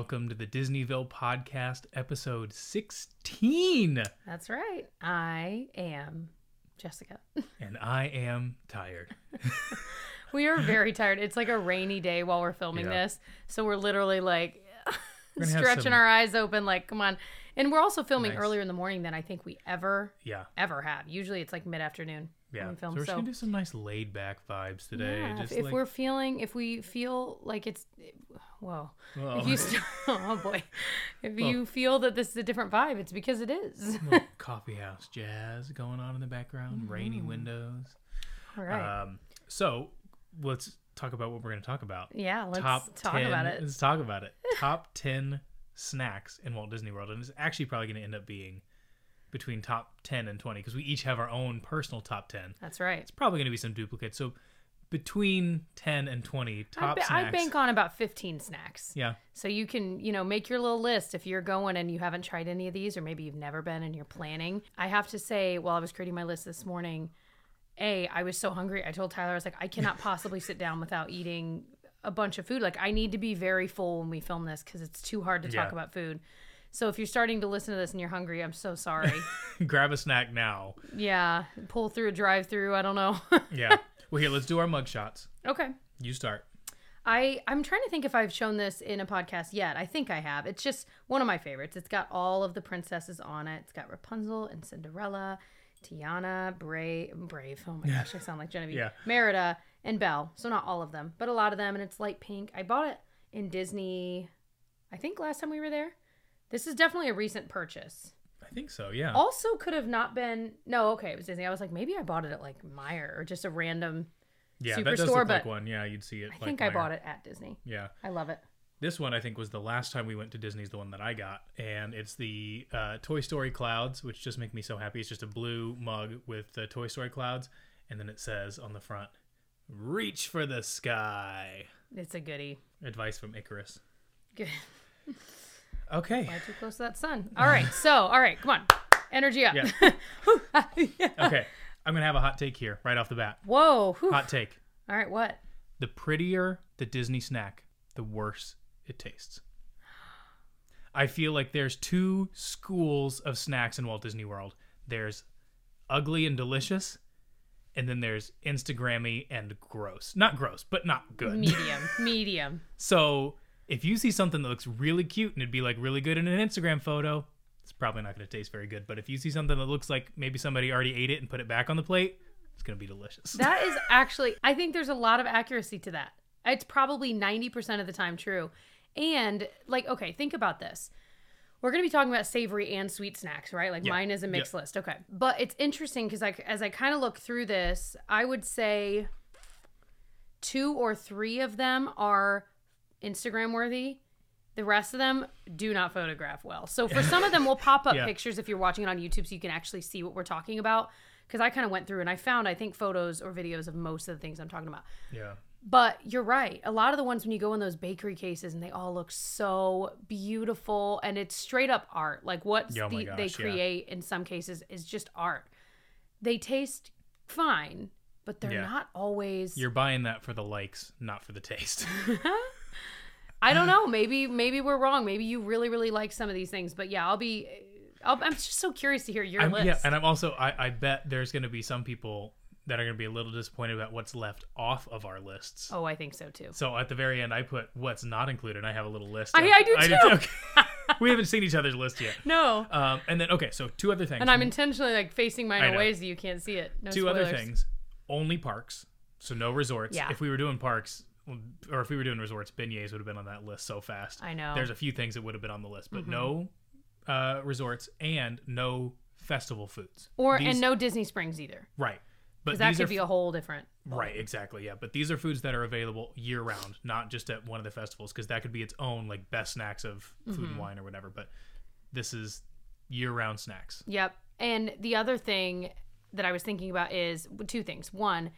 welcome to the Disneyville podcast, episode 16. That's right. I am Jessica. And I am tired. we are very tired. It's like a rainy day while we're filming Yeah. this. So we're literally like We're stretching some- our eyes open, like, come on. And we're also filming Nice. earlier in the morning than I think we ever, Yeah, ever have. Usually it's like mid afternoon yeah. when we So we're So, just gonna do some nice laid back vibes today. yeah, just if, if we're feeling, if we feel like it's, whoa. well, If you, st- oh boy. If you feel that this is a different vibe, it's because it is. coffee house jazz going on in the background, Mm-hmm. rainy windows. All right. Um, so let's talk about what we're gonna talk about. yeah, let's top talk 10, about it. Let's talk about it. Top 10 snacks in Walt Disney World. And it's actually probably going to end up being between top 10 and 20 because we each have our own personal top 10. That's right. It's probably going to be some duplicates. So between 10 and 20 I, top ba- I bank on about 15 snacks. yeah. So you can, you know, make your little list if you're going and you haven't tried any of these, or maybe you've never been and you're planning. I have to say, while I was creating my list this morning, A, I was so hungry. I told Tyler, I was like, I cannot possibly sit down without eating a bunch of food. Like, I need to be very full when we film this because it's too hard to talk about food. So if you're starting to listen to this and you're hungry, I'm so sorry. Grab a snack now. yeah, pull through a drive through. I don't know. Yeah. well, here, let's do our mug shots. okay. You start. I I'm trying to think if I've shown this in a podcast yet. I think I have. It's just one of my favorites. It's got all of the princesses on it. It's got Rapunzel and Cinderella, Tiana, Brave, Brave. Oh my gosh, I sound like Genevieve. Yeah. Merida and Belle. So not all of them, but a lot of them, and it's light pink. I bought it in Disney. I think last time we were there. This is definitely a recent purchase. I think so. Yeah. Also, could have not been. No, okay, it was Disney. I was like, maybe I bought it at like Meijer or just a random. yeah. Superstore, that does look like one. Yeah. You'd see it. I think I bought it at Disney. Yeah. I love it. This one I think was the last time we went to Disney's the one that I got, and it's the uh, Toy Story clouds, which just make me so happy. It's just a blue mug with the Toy Story clouds, and then it says on the front, "Reach for the sky." It's a goodie. Advice from Icarus. Good. Okay. Fly too close to that sun. All right. So, all right, come on. Energy up. Yeah. Okay. I'm gonna have a hot take here right off the bat. Whoa. whew. Hot take: All right, what? the prettier the Disney snack, the worse it tastes. I feel like there's two schools of snacks in Walt Disney World. There's ugly and delicious, and then there's Instagrammy and gross. Not gross, but not good. Medium. Medium. So if you see something that looks really cute and it'd be like really good in an Instagram photo, it's probably not going to taste very good. But if you see something that looks like maybe somebody already ate it and put it back on the plate, it's going to be delicious. That is actually, I think there's a lot of accuracy to that. It's probably 90% of the time true. And, like, okay, think about this. We're going to be talking about savory and sweet snacks, right? Like Yeah. mine is a mixed list. Okay. But it's interesting because I, as I kind of look through this, I would say two or three of them are Instagram worthy. The rest of them do not photograph well. So for some of them, we'll pop up Yeah. pictures if you're watching it on YouTube so you can actually see what we're talking about. Because I kind of went through and I found, I think, photos or videos of most of the things I'm talking about. yeah. But you're right. A lot of the ones when you go in those bakery cases and they all look so beautiful and it's straight up art. Like what oh the, they gosh, yeah. create in some cases is just art. They taste fine, but they're Yeah. not always. You're buying that for the likes, not for the taste. I don't know. Maybe maybe we're wrong. Maybe you really really like some of these things. But yeah, I'll be. I'll, I'm just so curious to hear your I'm, list. yeah, and I'm also I, I bet there's going to be some people that are going to be a little disappointed about what's left off of our lists. oh, I think so too. So at the very end, I put what's not included. I have a little list. I- of- I do did too. Okay. we haven't seen each other's list yet. No. Um, and then okay, so two other things. And I'm intentionally like facing mine I in ways that you can't see it. No two other things. Only parks, so no resorts. Yeah. If we were doing parks, or if we were doing resorts, beignets would have been on that list so fast. I know. There's a few things that would have been on the list, but Mm-hmm. no uh, resorts and no festival foods. Or These- and no Disney Springs either. right. But Because that could are be a whole different. Right, exactly. Yeah, but these are foods that are available year round, not just at one of the festivals, because that could be its own like best snacks of food Mm-hmm. and wine or whatever. But this is year round snacks. Yep. And the other thing that I was thinking about is two things. One,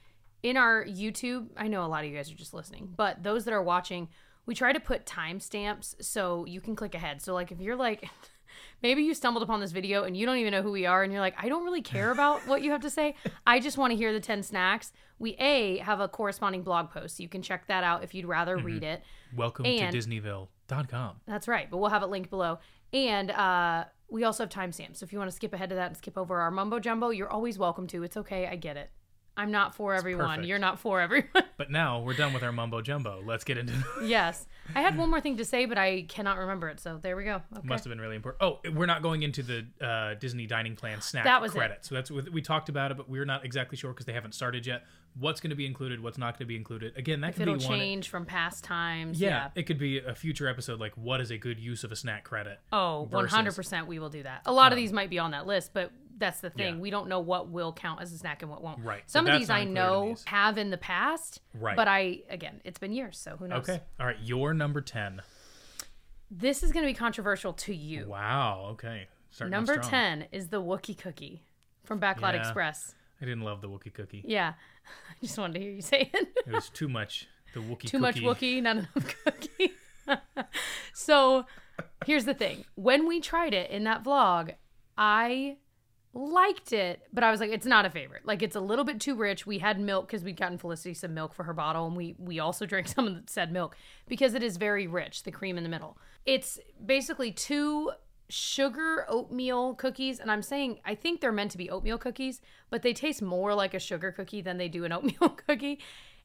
in our YouTube, I know a lot of you guys are just listening, but those that are watching, we try to put timestamps so you can click ahead. So, like, if you're like, maybe you stumbled upon this video and you don't even know who we are, and you're like, I don't really care about what you have to say. I just want to hear the 10 snacks. We, A, have a corresponding blog post. So you can check that out if you'd rather read it. Welcome And- to Disneyville.com. That's right, but we'll have it linked below. And uh, we also have timestamps. So if you want to skip ahead to that and skip over our mumbo jumbo, you're always welcome to. It's okay. I get it. I'm not for everyone. perfect. You're not for everyone. But now we're done with our mumbo jumbo. Let's get into yes. I had one more thing to say, but I cannot remember it. So there we go. Okay. Must have been really important. Oh, we're not going into the uh, Disney dining plan snack That was it. credit. So that's we talked about it, but we're not exactly sure because they haven't started yet. What's going to be included? What's not going to be included? Again, that if could be it'll one. change from past times. Yeah, Yeah. it could be a future episode. Like, what is a good use of a snack credit? Oh, 100% we will do that. A lot of these might be on that list, but that's the thing. Yeah. We don't know what will count as a snack and what won't. Right. Some So of these I know these. have in the past. Right. But I, again, it's been years, so who knows? Okay. All right. Your number ten. This is going to be controversial to you. Wow. Okay. Starting Number 10 is the Wookie cookie from Backlot Yeah. Express. I didn't love the Wookie cookie. Yeah. I just wanted to hear you say it. It was too much. The Wookie. Too much. Wookie, not enough cookie. so here's the thing. When we tried it in that vlog, I liked it, but I was like, it's not a favorite. Like it's a little bit too rich. We had milk because we'd gotten Felicity some milk for her bottle, and we we also drank some of the said milk because it is very rich, the cream in the middle. It's basically two sugar oatmeal cookies and i'm saying i think they're meant to be oatmeal cookies but they taste more like a sugar cookie than they do an oatmeal cookie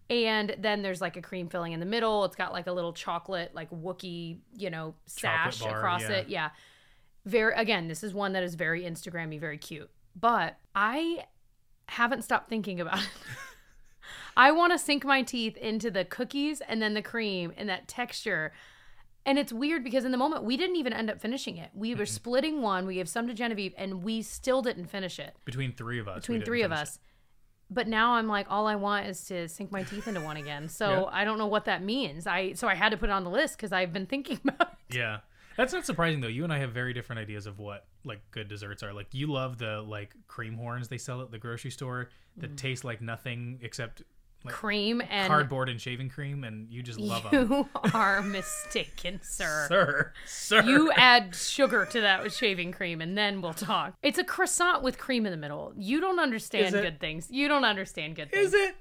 and then there's like a cream filling in the middle it's got like a little chocolate like wookie you know sash bar, across yeah. it yeah very again this is one that is very instagrammy very cute but i haven't stopped thinking about it i want to sink my teeth into the cookies and then the cream and that texture and it's weird because in the moment we didn't even end up finishing it we were mm-hmm. splitting one we gave some to genevieve and we still didn't finish it Between three of us. between three of us but now i'm like all i want is to sink my teeth into one again so Yeah. i don't know what that means i so i had to put it on the list because i've been thinking about it it. Yeah. That's not surprising though. You and I have very different ideas of what like good desserts are. Like you love the like cream horns they sell at the grocery store that Mm. taste like nothing except like cream and cardboard and shaving cream, and you just love them. you are mistaken sir Sir, sir. you add sugar to that with shaving cream and then we'll talk it's a croissant with cream in the middle you don't understand good things you don't understand good things Is it?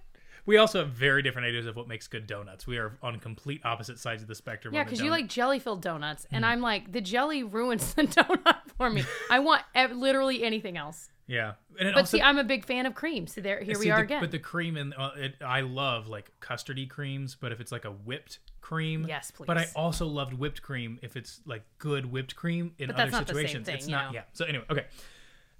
We also have very different ideas of what makes good donuts. We are on complete opposite sides of the spectrum. Yeah, because you like jelly filled donuts, and Mm. I'm like, the jelly ruins the donut for me. I want ev- literally anything else. yeah, and But also see, I'm a big fan of cream, so there, here we are the- again. But the cream and uh, it, I love like custardy creams, but if it's like a whipped cream, Yes, please. But I also loved whipped cream if it's like good whipped cream in other that's not the same situations. thing, it's not. know. Yeah. So anyway, okay,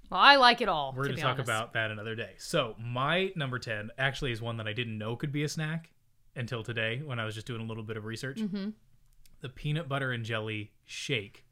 well, I like it all. we're gonna be talk honest. about that another day. So my number ten actually is one that I didn't know could be a snack until today when I was just doing a little bit of research. Mm-hmm. The peanut butter and jelly shake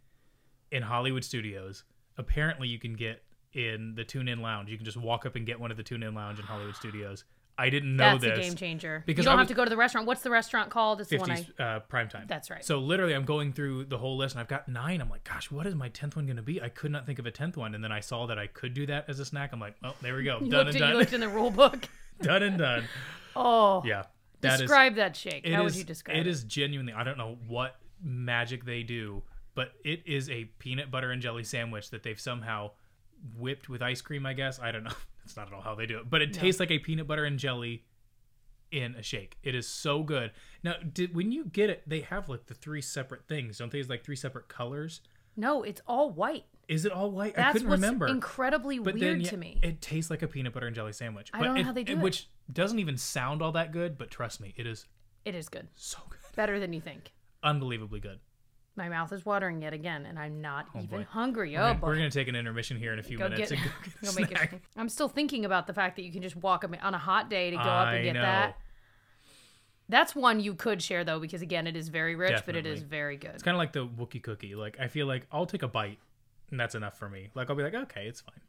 in Hollywood Studios. Apparently, you can get in the Tune In Lounge. You can just walk up and get one at the Tune In Lounge in Hollywood Studios. I didn't know That's this. a game changer. because you don't I have to go to the restaurant. What's the restaurant called? It's the one I. uh, prime time. That's right. So literally, I'm going through the whole list, and I've got nine. I'm like, gosh, what is my tenth one going to be? I could not think of a tenth one, and then I saw that I could do that as a snack. I'm like, oh, there we go, done and at, you done, looked in the rule book. done and done. Oh, Yeah, that is. describe that shake. it How is- would you describe It is genuinely. I don't know what magic they do, but it is a peanut butter and jelly sandwich that they've somehow whipped with ice cream. I guess I don't know. That's not at all how they do it, but it tastes like a peanut butter and jelly in a shake. It is so good. Now, did when you get it, they have like the three separate things, don't they? It's like three separate colors. No, it's all white. Is it all white? I couldn't remember. incredibly but weird then yeah, to me. it tastes like a peanut butter and jelly sandwich. I don't know it- how they do it. Which doesn't even sound all that good, but trust me, it is it is good. so good, Better than you think. unbelievably good. My mouth is watering yet again, and I'm not oh, even boy. hungry. Oh gonna- boy. We're gonna take an intermission here in a few go minutes get, and go get a go make it. I'm still thinking about the fact that you can just walk on a hot day to go up and get know. that. That's one you could share though, because again, it is very rich, but it is very good. It's kind of like the Wookie cookie. Like I feel like I'll take a bite, and that's enough for me. Like I'll be like, okay, it's fine.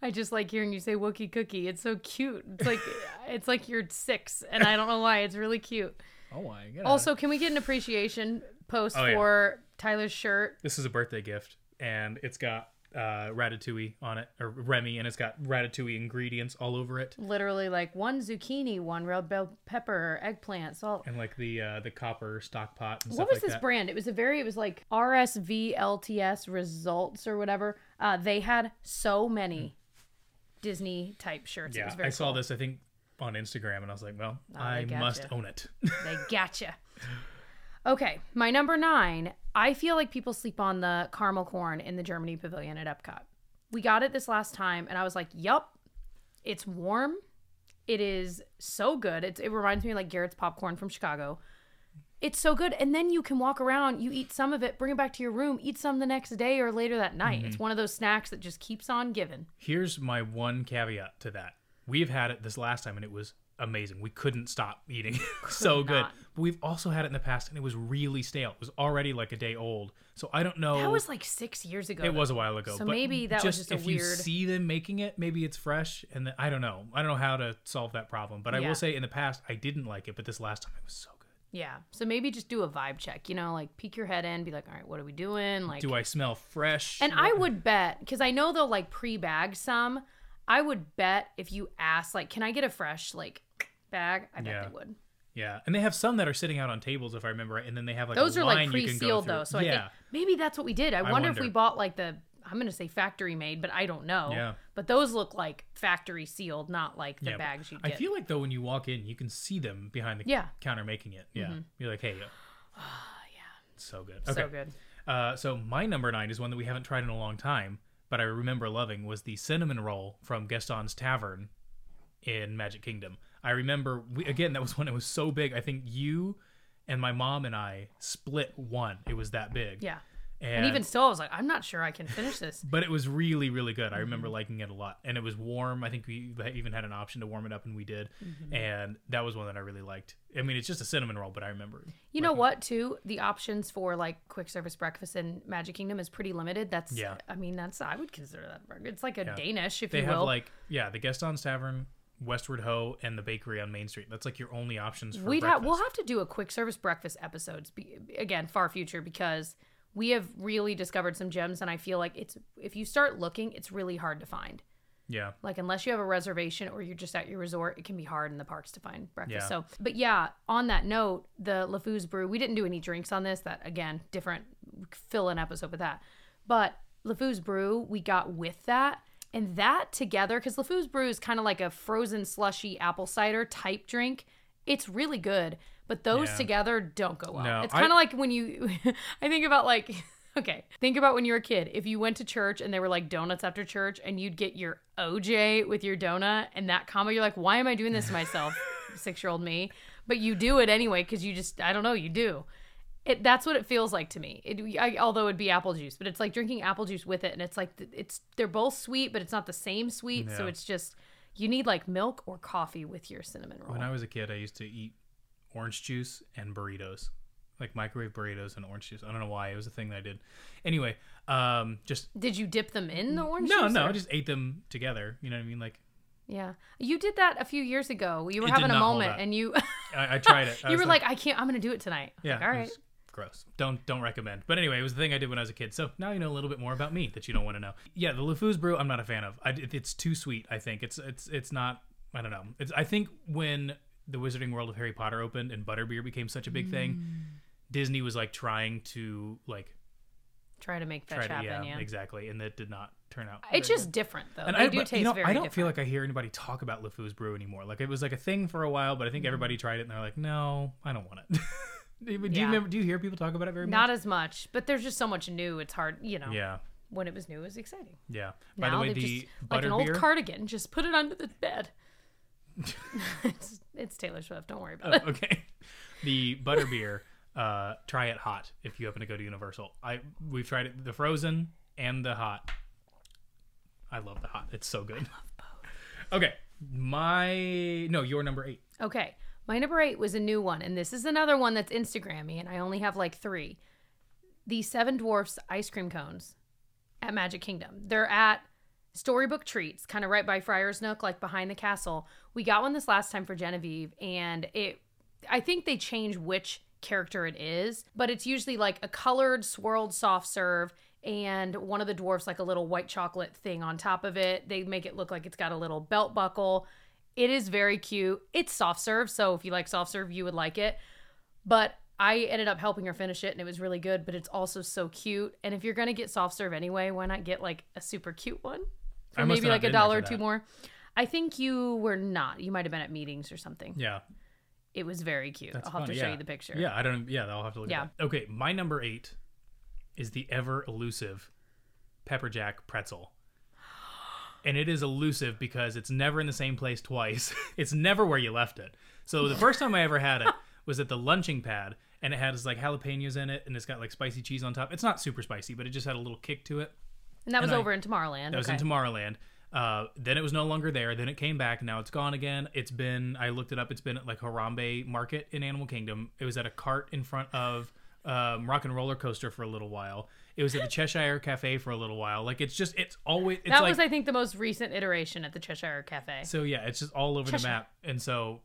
I just like hearing you say Wookie cookie. It's so cute. It's like it's like you're six, and I don't know why. It's really cute. Oh, I get it. Also, can we get an appreciation post Oh, yeah. for Tyler's shirt? this is a birthday gift, and it's got uh, ratatouille on it, or Remy, and it's got ratatouille ingredients all over it, Literally like one zucchini, one red bell pepper, eggplant, salt. and like the uh, the copper stock pot What was like this that. brand? It was a very, it was like RSVLTS results or whatever. Uh, they had so many Disney type shirts. it yeah, was very I saw cool. this. I think on Instagram, and I was like, well, Oh, I must own it. They gotcha. Okay, my number nine. I feel like people sleep on the caramel corn in the Germany pavilion at Epcot. We got it this last time, and I was like, "Yup, it's warm. It is so good. It's, it reminds me of like Garrett's popcorn from Chicago. It's so good. And then you can walk around, you eat some of it, bring it back to your room, eat some the next day or later that night. It's mm-hmm. one of those snacks that just keeps on giving. Here's my one caveat to that. We've had it this last time and it was amazing. We couldn't stop eating. it. so good. not. But we've also had it in the past and it was really stale. It was already like a day old. So I don't know. That was like six years ago. it though. was a while ago. So but maybe that was just a if you see them making it, maybe it's fresh. And then, I don't know. I don't know how to solve that problem. But I Yeah. will say in the past, I didn't like it. But this last time, it was so good. Yeah. So maybe just do a vibe check, you know, like peek your head in, be like, all right, what are we doing? Like, Do I smell fresh? and I would bet, because I know they'll like pre bag some, I would bet if you ask, like, can I get a fresh, like, bag? I bet Yeah. they would. Yeah, and they have some that are sitting out on tables, if I remember right, and then they have like Those are like pre-sealed though. So I think maybe that's what we did. I, wonder, if we bought like the, I'm going to say factory made, but I don't know. Yeah. But those look like factory sealed, not like the yeah. bags you get. I feel like though when you walk in, you can see them behind the Yeah. Mm-hmm. counter making it. Yeah, you're like, hey, yeah, so good. Okay. So good. Uh, so my number nine is one that we haven't tried in a long time, but I remember loving was the cinnamon roll from Gaston's Tavern in Magic Kingdom. I remember we, again that was when it was so big. I think you and my mom and I split one. It was that big. Yeah. and, And even still, I was like, I'm not sure I can finish this. but it was really really good i Mm-hmm. remember liking it a lot and it was warm i think we even had an option to warm it up and we did Mm-hmm. and that was one that i really liked i mean it's just a cinnamon roll but i remember You know what, too? The options for like quick service breakfast in Magic Kingdom is pretty limited. That's, Yeah. I mean, that's, I would consider that. burger. It's like a Yeah. Danish, if they you have will. like yeah the gaston's tavern westward ho and the bakery on main street that's like your only options for We'd breakfast. have, we'll have to do a quick service breakfast episodes be, again, far future, because we have really discovered some gems, and I feel like it's if you start looking, it's really hard to find. yeah Like unless you have a reservation or you're just at your resort, it can be hard in the parks to find breakfast. Yeah. So, but yeah, on that note, the LeFou's brew, we didn't do any drinks on this. That again, different. Fill an episode with that. But LeFou's brew, we got with that. And that together, because LeFou's brew is kind of like a frozen slushy apple cider type drink. It's really good, but those Yeah. together don't go well. No, it's kind of like when you, I think about like, okay, think about when you were a kid. If you went to church and they were like donuts after church and you'd get your OJ with your donut and that combo, you're like, why am I doing this to myself, six year old me? But you do it anyway because you just, I don't know, you do. It, that's what it feels like to me. It, I, although it'd be apple juice, but it's like drinking apple juice with it, and it's like it's they're both sweet, but it's not the same sweet. So it's just you need like milk or coffee with your cinnamon roll. when i was a kid i used to eat orange juice and burritos like microwave burritos and orange juice i don't know why it was a thing that i did anyway um just Did you dip them in the orange no juice? no or- i just ate them together you know what i mean like Yeah, you did that a few years ago. You were It having a moment, and you i, I tried it I you were like, I can't. I'm gonna do it tonight. I Yeah, like, all right. Gross. Don't don't recommend. But anyway, it was the thing I did when I was a kid. So now you know a little bit more about me that you don't want to know. Yeah, the LeFou's brew I'm not a fan of. I, it- it's too sweet. I think it's it's it's not. I don't know. It's I think when the Wizarding World of Harry Potter opened and butterbeer became such a big thing, Mm. Disney was like trying to like Try to make to happen. yeah, Yeah, exactly, and that did not turn out. it's just different though. and they I, do but, taste you know, very I don't different. feel like I hear anybody talk about LeFou's brew anymore. Like it was like a thing for a while, but I think everybody tried it and they're like, no, I don't want it. do you Yeah. remember? Do you hear people talk about it very much? not as much, but there's just so much new. It's hard, you know. Yeah, When it was new, it was exciting. yeah. By now the way, the just like an old cardigan. Just put it under the bed. it's, it's Taylor Swift. Don't worry about it. Oh, okay. The butterbeer, uh, try it hot if you happen to go to Universal. I we've tried it the frozen and the hot. I love the hot. It's so good. I love both. Okay, my no, your number eight. Okay. My number eight was a new one, and this is another one that's Instagrammy, and I only have like three. The Seven Dwarfs ice cream cones at Magic Kingdom. They're at Storybook Treats, kind of right by Friar's Nook, like behind the castle. We got one this last time for Genevieve, and it I think they change which character it is, but it's usually like a colored swirled soft serve and one of the dwarfs like a little white chocolate thing on top of it. They make it look like it's got a little belt buckle. It is very cute. It's soft serve, so if you like soft serve, you would like it. But I ended up helping her finish it and it was really good, but it's also so cute. And if you're going to get soft serve anyway, why not get like a super cute one? For maybe like a dollar or two more. I think you were not. You might have been at meetings or something. Yeah, It was very cute. That's I'll have funny, to show yeah. you the picture. Yeah, I don't. Yeah, I'll have to look Yeah. at that. Okay, my number eight is the ever elusive pepper jack pretzel. And it is elusive because it's never in the same place twice. it's never where you left it. So the first time I ever had it was at the lunching pad, and it has like jalapenos in it, and it's got like spicy cheese on top. It's not super spicy, but it just had a little kick to it. And that was And I- over in Tomorrowland. That was okay. in Tomorrowland. Uh, then it was no longer there. Then it came back. Now it's gone again. It's been. I looked it up. It's been at like Harambe Market in Animal Kingdom. It was at a cart in front of um, Rock and Roller Coaster for a little while. It was at the Cheshire Cafe for a little while. Like it's just. It's always. It's that like, was, I think, the most recent iteration at the Cheshire Cafe. So yeah, it's just all over the map. And so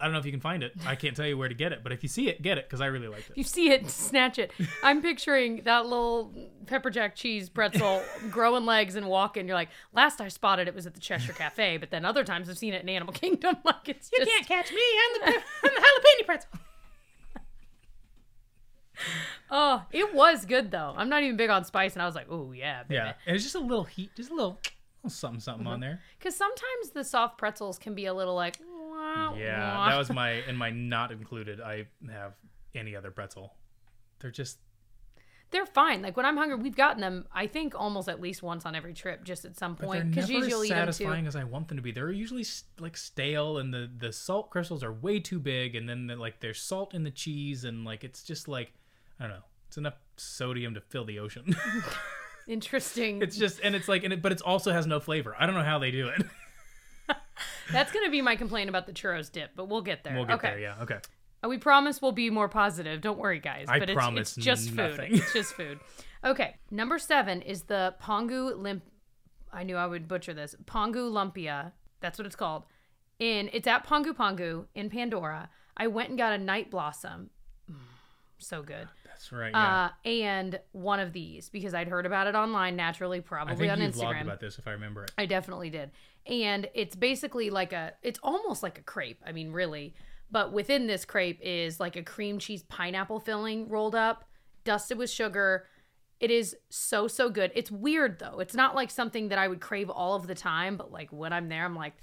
I don't know if you can find it. I can't tell you where to get it, but if you see it, get it because I really liked it. you see it, snatch it. I'm picturing that little pepper jack cheese pretzel growing legs and walking. You're like, last I spotted it was at the Cheshire Cafe, but then other times I've seen it in Animal Kingdom. Like it's you just can't catch me. I'm the, I'm the jalapeno pretzel. Oh, it was good though. I'm not even big on spice, and I was like, oh yeah, baby. Yeah, and it's just a little heat, just a little, little something, something Mm-hmm. on there. Because sometimes the soft pretzels can be a little like, wah, Yeah, wah. that was my and my not included. I have any other pretzel. They're just They're fine. Like when I'm hungry, we've gotten them. I think almost at least once on every trip, just at some point. they're Because usually as eat them too. satisfying as I want them to be. They're usually like stale, and the the salt crystals are way too big, and then like there's salt in the cheese, and like it's just like I don't know. It's enough sodium to fill the ocean. Interesting. it's just and it's like and it, but it also has no flavor. I don't know how they do it. That's gonna be my complaint about the churros dip, but we'll get there. we'll get okay. there. Yeah. Okay. Uh, We promise we'll be more positive. Don't worry, guys. I but it's, promise it's just nothing. food. It's just food. Okay. Number seven is the Pongu Limp. I knew I would butcher this. Pongu Lumpia. That's what it's called. In it's at Pongu Pongu in Pandora. I went and got a night blossom. Mm, so good. That's right. Yeah. Uh, and one of these because I'd heard about it online naturally, I probably think on you Instagram. vlogged about this if I remember it. I definitely did. And it's basically like a it's almost like a crepe. I mean, really. But within this crepe is like a cream cheese pineapple filling rolled up, dusted with sugar. It is so so good. It's weird though. It's not like something that I would crave all of the time, but like when I'm there I'm like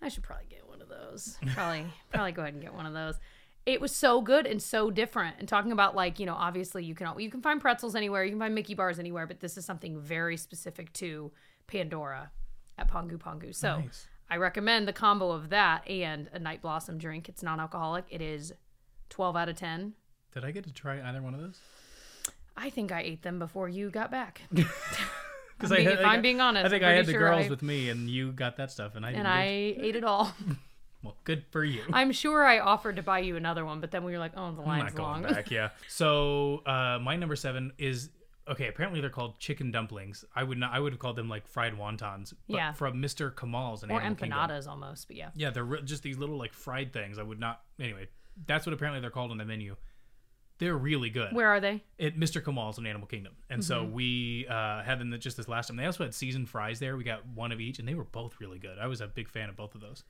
I should probably get one of those. Probably probably go ahead and get one of those. It was so good and so different. And talking about like, you know, obviously you can you can find pretzels anywhere, you can find Mickey bars anywhere, but this is something very specific to Pandora at Pongu Pongu. So Nice. I recommend the combo of that and a night blossom drink. It's non-alcoholic. It is 12 out of 10. Did I get to try either one of those? I think I ate them before you got back. Because I'm being- if I'm being honest, I think I'm had the sure girls I- with me, and you got that stuff, and I and I ate it all. well, good for you. I'm sure I offered to buy you another one, but then we were like, oh, the I'm line's not going long. back. Yeah. So uh, my number seven is okay. Apparently they're called chicken dumplings. I would not. I would have called them like fried wontons. But Yeah. From Mr. Kamal's and or empanadas almost, but yeah. Yeah, they're re- just these little like fried things. I would not. Anyway, that's what apparently they're called on the menu. They're really good. Where are they? at Mr. Kamal's in Animal Kingdom. And so Mm-hmm. we uh, had them just this last time. They also had seasoned fries there. We got one of each, and they were both really good. I was a big fan of both of those.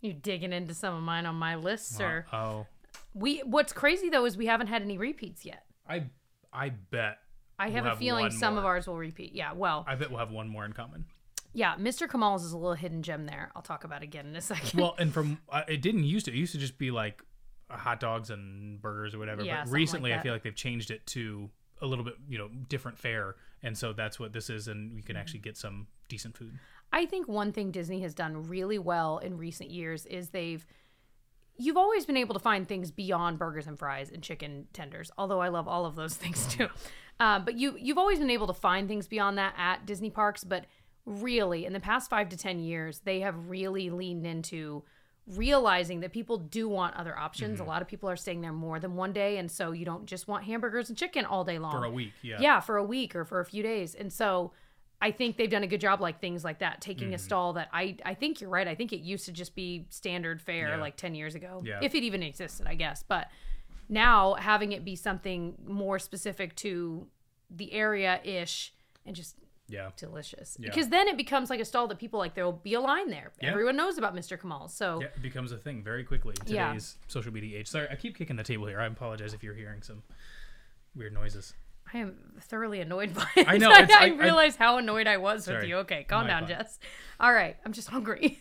You digging into some of mine on my list, sir. Oh, we? What's crazy though is we haven't had any repeats yet. I I bet I We'll have a have feeling some of ours will repeat. Yeah, well, I bet we'll have one more in common. yeah. Mr. Kamal's is a little hidden gem there. I'll talk about again in a second. Well, and from uh, it didn't used to. It used to just be like hot dogs and burgers or whatever. Yeah, but something like recently, I feel like they've changed it to a little bit, you know, different fare, and so that's what this is, and we Mm-hmm. can actually get some decent food. I think one thing Disney has done really well in recent years is they've you've always been able to find things beyond burgers and fries and chicken tenders. Although I love all of those things too, uh, but you you've always been able to find things beyond that at Disney parks. But really, in the past five to ten years, they have really leaned into realizing that people do want other options. Mm-hmm. A lot of people are staying there more than one day, and so you don't just want hamburgers and chicken all day long For a week, yeah. yeah for a week or for a few days and so i think they've done a good job like things like that taking Mm-hmm. a stall that i i think you're right i think it used to just be standard fare Yeah. like 10 years ago Yeah. if it even existed i guess but now having it be something more specific to the area ish and just Yeah. delicious Yeah. because then it becomes like a stall that people like there'll be a line there Yeah. everyone knows about mr kamal so Yeah, it becomes a thing very quickly today's social media age. Sorry, I keep kicking the table here. I apologize if you're hearing some weird noises. I am thoroughly annoyed by it. I know, I, I- I- realized how annoyed I was with you. Okay, calm down, fault. Jess. All right, I'm just hungry.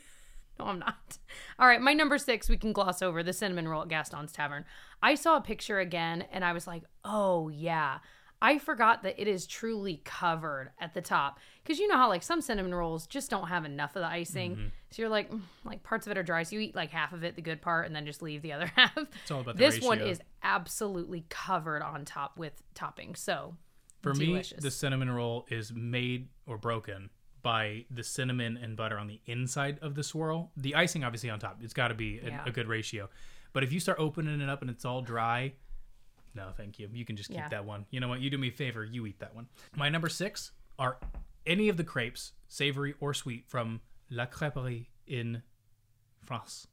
No, I'm not. All right, my number six, we can gloss over the cinnamon roll at Gaston's Tavern. I saw a picture again and I was like, oh, yeah. I forgot that it is truly covered at the top. Because you know how, like, some cinnamon rolls just don't have enough of the icing. So you're like, mm, like, parts of it are dry. So you eat like half of it, the good part, and then just leave the other half. It's all about the this one is absolutely covered on top with topping. So For delicious. me, the cinnamon roll is made or broken by the cinnamon and butter on the inside of the swirl. The icing, obviously, on top. It's got to be a, Yeah. a good ratio. But if you start opening it up and it's all dry, no, thank you. You can just keep Yeah. that one. You know what? You do me a favor. You eat that one. My number six are any of the crepes, savory or sweet, from La Crêperie in France,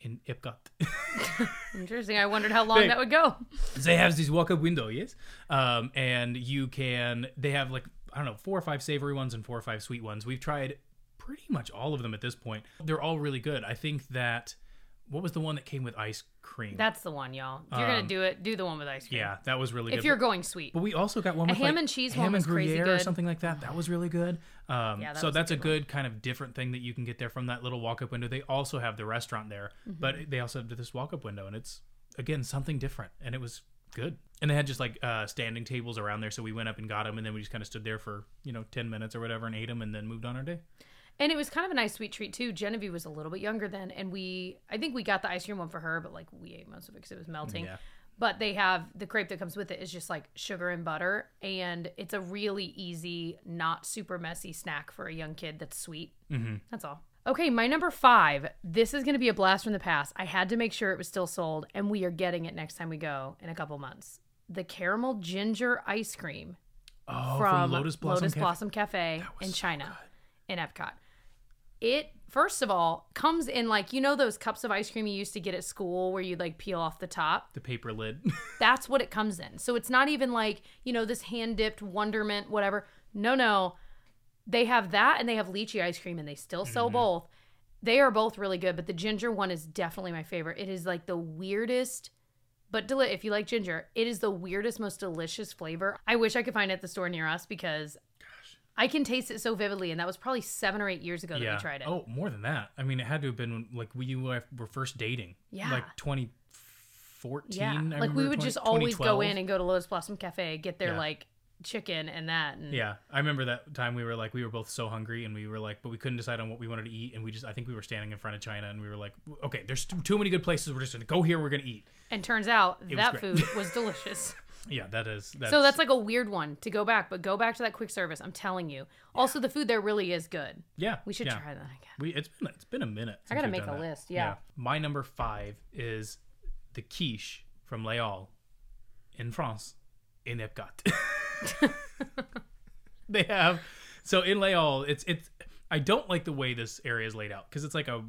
in Epcot. Interesting. I wondered how long They- that would go. they have this walk-up window, yes, um, and you can. They have like I don't know four or five savory ones and four or five sweet ones. We've tried pretty much all of them at this point. They're all really good. I think that what was the one that came with ice cream? That's the one, y'all. If you're gonna do it, do the one with ice cream. Um, yeah, that was really good. If you're going sweet. But we also got one with ham like, and cheese ham one was and crazy Gruyere or good. something like that. That was really good. Um, Yeah, that so was a that's a good good kind of different thing that you can get there from that little walk-up window. They also have the restaurant there, Mm-hmm. but they also have this walk-up window, and it's again something different, and it was good. And they had just like uh, standing tables around there, so we went up and got them, and then we just kind of stood there for you know ten minutes or whatever and ate them, and then moved on our day. And it was kind of a nice sweet treat too. Genevieve was a little bit younger then, and we I think we got the ice cream one for her, but like we ate most of it because it was melting. Yeah. But they have the crepe that comes with it is just like sugar and butter, and it's a really easy, not super messy snack for a young kid that's sweet. Mm-hmm. That's all. Okay, my number five. This is going to be a blast from the past. I had to make sure it was still sold, and we are getting it next time we go in a couple months. The caramel ginger ice cream Oh, from, Lotus Blossom. Cafe. Blossom Cafe in so China, in Epcot. It first of all comes in like you know those cups of ice cream you used to get at school where you'd like peel off the top. The paper lid. That's what it comes in. So it's not even like you know this hand dipped Wonderment whatever. No, no, they have that and they have lychee ice cream and they still sell Mm-hmm. both. They are both really good, but the ginger one is definitely my favorite. It is like the weirdest but deli- if you like ginger, it is the weirdest, most delicious flavor. I wish I could find it at the store near us because I can taste it so vividly, and that was probably seven or eight years ago that we tried it. Oh, more than that. I mean, it had to have been when, like we were first dating. Yeah. Like 2014. yeah, I like we would 20 just always go in and go to Lotus Blossom Cafe, get their Yeah. like chicken and that, and Yeah, I remember that time we were like we were both so hungry and we were like, but we couldn't decide on what we wanted to eat, and we just I think we were standing in front of China and we were like, okay, there's too, many good places. We're just gonna go here. We're gonna eat. and turns out was that food was delicious. Yeah, that is. That's, so that's like a weird one to go back, but go back to that quick service. I'm telling you. Also, the food there really is good. yeah. We should yeah. try that again. We it's been it's been a minute. I gotta make a that. list, yeah. My number five is the quiche from Les Halles in France in Epcot. they have so in Les Halles, it's it's. I don't like the way this area is laid out because it's like a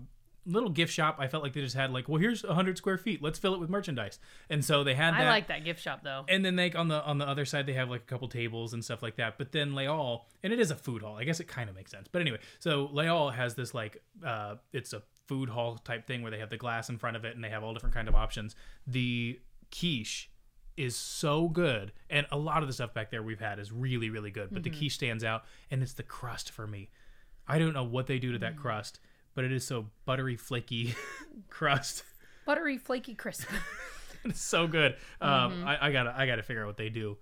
little gift shop. I felt like they just had like, well, here's hundred square feet. Let's fill it with merchandise. And so they had that. I like that gift shop though. And then like on the on the other side they have like a couple tables and stuff like that. But then Les Halles, and it is a food hall. I guess it kind of makes sense. But anyway, so Les Halles has this like uh it's a food hall type thing where they have the glass in front of it and they have all different kind of options. The quiche is so good and a lot of the stuff back there we've had is really really good but the quiche stands out and it's the crust for me i don't know what they do to that crust but it is so buttery flaky crust Buttery, flaky, crisp. it's so good. Um, I, I gotta I gotta figure out what they do.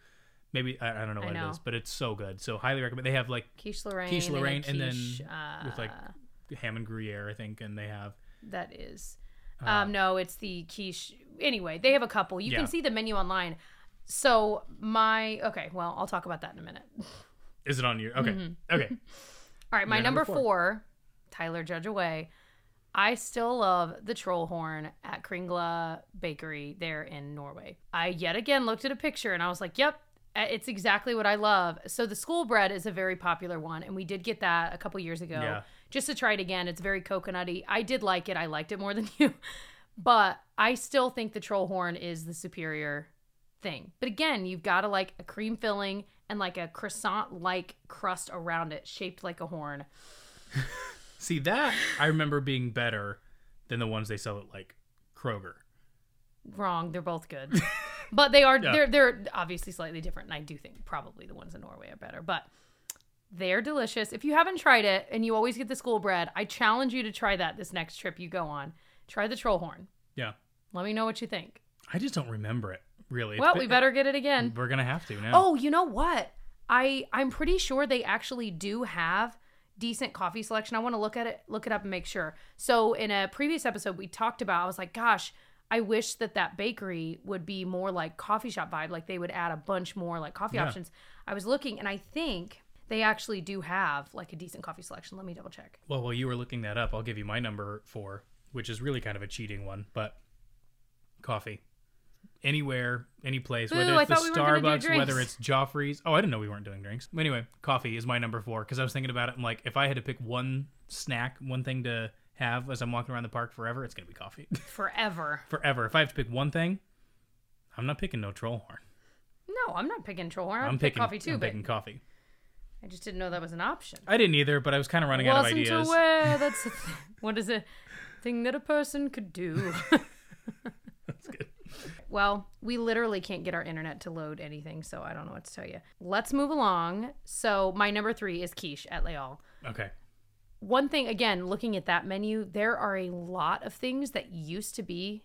Maybe I, I don't know Mm-hmm. What it know. is, but it's so good. So highly recommend. They have like Quiche Lorraine. quiche and Lorraine, and, quiche, then uh, with like ham and Gruyere, I think, and they have That is. Um, no, it's the quiche. Anyway, they have a couple. You Yeah. can see the menu online. So my okay, well, I'll talk about that in a minute. is it on you? Okay, Mm-hmm. okay. All right, my number, number four. four. Tyler Judge Away. I still love the troll horn at Kringla Bakery there in Norway. I yet again looked at a picture and I was like, "Yep, uh, it's exactly what I love." So the school bread is a very popular one, and we did get that a couple years ago Yeah. just to try it again. It's very coconutty. I did like it. I liked it more than you, but I still think the troll horn is the superior thing. But again, you've got to like a cream filling and like a croissant like crust around it shaped like a horn. See that I remember being better than the ones they sell at like Kroger. Wrong, they're both good. but they are Yeah. they're they're obviously slightly different and I do think probably the ones in Norway are better. But They're delicious. If you haven't tried it and you always get the school bread, I challenge you to try that this next trip you go on. Try the troll horn. Yeah. Let me know what you think. I just don't remember it really. Well, been- we better get it again. We're gonna have to now. Oh, you know what? I I'm pretty sure they actually do have decent coffee selection. I want to look at it, look it up, and make sure. So in a previous episode, we talked about. I was like, gosh, I wish that that bakery would be more like coffee shop vibe. Like they would add a bunch more like coffee Yeah. options. I was looking, and I think they actually do have like a decent coffee selection. Let me double check. Well, while you were looking that up, I'll give you my number four, which is really kind of a cheating one, but coffee. Anywhere, any place, whether I it's the thought we weren't gonna do Starbucks, whether it's Joffrey's. Oh, I didn't know we weren't doing drinks. Anyway, coffee is my number four because I was thinking about it. I'm like, if I had to pick one snack, one thing to have as I'm walking around the park forever, it's gonna be coffee. Forever. forever. If I have to pick one thing, I'm not picking no troll horn. No, I'm not picking troll horn. I'm I'm pick picking coffee too, I'm but picking coffee. I just didn't know that was an option. I didn't either, but I was kind of running out of Wasn't ideas. aware that's a th- what is a thing that a person could do. Well, we literally can't get our internet to load anything, so I don't know what to tell you. Let's move along. So my number three is quiche at Les Halles. Okay. One thing, again, looking at that menu, there are a lot of things that used to be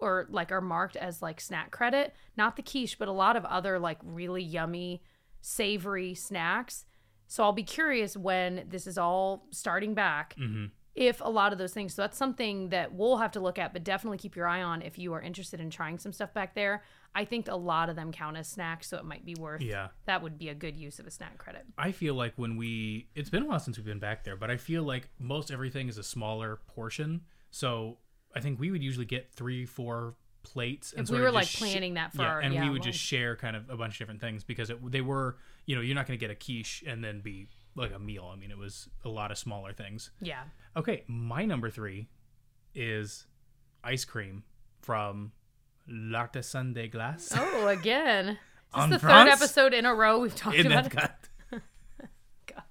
or like are marked as like snack credit. Not the quiche, but a lot of other like really yummy, savory snacks. So I'll be curious when this is all starting back hmm if a lot of those things. So that's something that we'll have to look at, but definitely keep your eye on if you are interested in trying some stuff back there. I think a lot of them count as snacks, so it might be worth. Yeah. That would be a good use of a snack credit. I feel like when we it's been a while since we've been back there, but I feel like most everything is a smaller portion. So I think we would usually get three, four plates. And If we were, like, planning that for, yeah, far, and yeah, we would well- just share kind of a bunch of different things because it, they were, you know, you're not going to get a quiche and then be like a meal. I mean, it was a lot of smaller things. Yeah. Okay, my number three is ice cream from L'Artisan des Glaces Oh, again. This is the France? third episode in a row we've talked in about it. Gosh.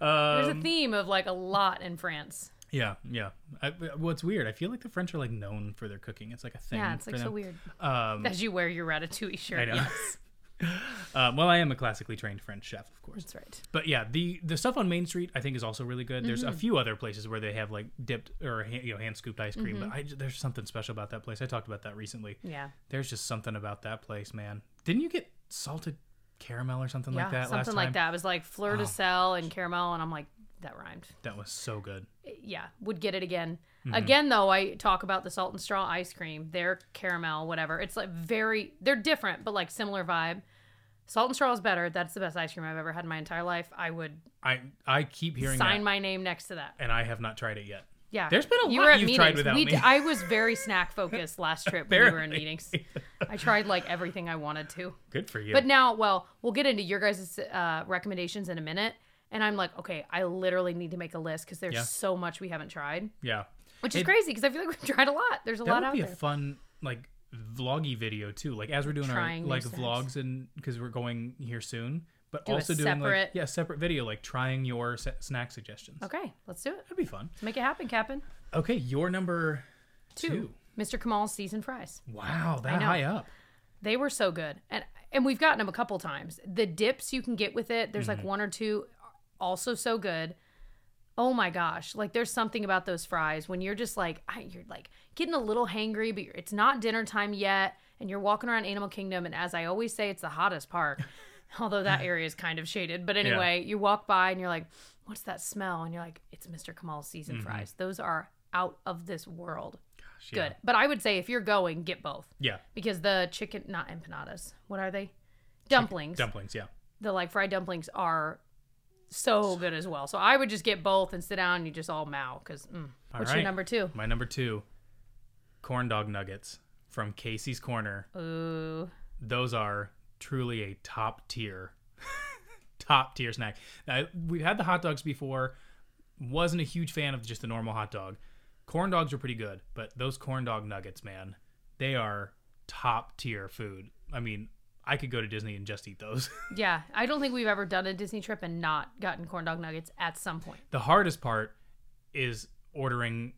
There's a Um, theme of like a lot in France. Yeah, yeah. I, what's weird? I feel like the French are like known for their cooking. It's like a thing. Yeah, it's like so them. weird. Um, As you wear your ratatouille shirt. I know. Yes. um, well, I am a classically trained French chef, of course. That's right. But yeah, the the stuff on Main Street I think is also really good. There's Mm-hmm. a few other places where they have like dipped or you know hand scooped ice cream, Mm-hmm. but I, there's something special about that place. I talked about that recently. Yeah. There's just something about that place, man. Didn't you get salted caramel or something Yeah. like that last something like that. It was like fleur de Oh, sel and caramel, and I'm like, that rhymed. That was so good. yeah, would get it again. Mm-hmm. Again, though, I talk about the salt and straw ice cream. They're caramel, whatever. It's like very, they're different, but like similar vibe. Salt and straw is better. That's the best ice cream I've ever had in my entire life. I would I I keep hearing sign that, my name next to that. and I have not tried it yet. Yeah, There's been a you lot were at you've meetings. tried without we me. I was very snack focused last trip when we were in meetings. I tried like everything I wanted to. Good for you. But now, well, we'll get into your guys' uh, recommendations in a minute. And I'm like, okay, I literally need to make a list because there's Yeah. so much we haven't tried, yeah. which is It- crazy because I feel like we've tried a lot. There's a lot out there. that would be a fun like vloggy video too like as we're doing Trying our like vlogs and because we're going here soon but Do also doing like yeah separate video like trying your sa- snack suggestions Okay, let's do it. that'd be fun Let's make it happen, Captain. okay your number Two. two, Mr. Kamal's seasoned fries. wow that high up They were so good, and and we've gotten them a couple times. The dips you can get with it, there's Mm-hmm. like one or two, also so good. Oh my gosh, like there's something about those fries when you're just like I, you're like getting a little hangry, but you're, it's not dinner time yet, and you're walking around Animal Kingdom, and as I always say, it's the hottest part. Although that area is kind of shaded, but anyway, you walk by and you're like, "What's that smell?" And you're like, "It's Mr. Kamal's seasoned fries. Those are out of this world, Mm-hmm. Gosh, yeah. good." But I would say if you're going, get both yeah because the chicken not empanadas what are they dumplings dumplings yeah the like fried dumplings are so good as well. So i would just get both and sit down and you just all mow because mm. What's your number two? My number two corn dog nuggets from casey's corner. Ooh. Those are truly a top tier top tier snack. Now, we've had the hot dogs before. Wasn't a huge fan of just the normal hot dog. Corn dogs are pretty good but those corn dog nuggets man they are top tier food. I mean i could go to disney and just eat those yeah i don't think we've ever done a disney trip and not gotten corn dog nuggets at some point the hardest part is ordering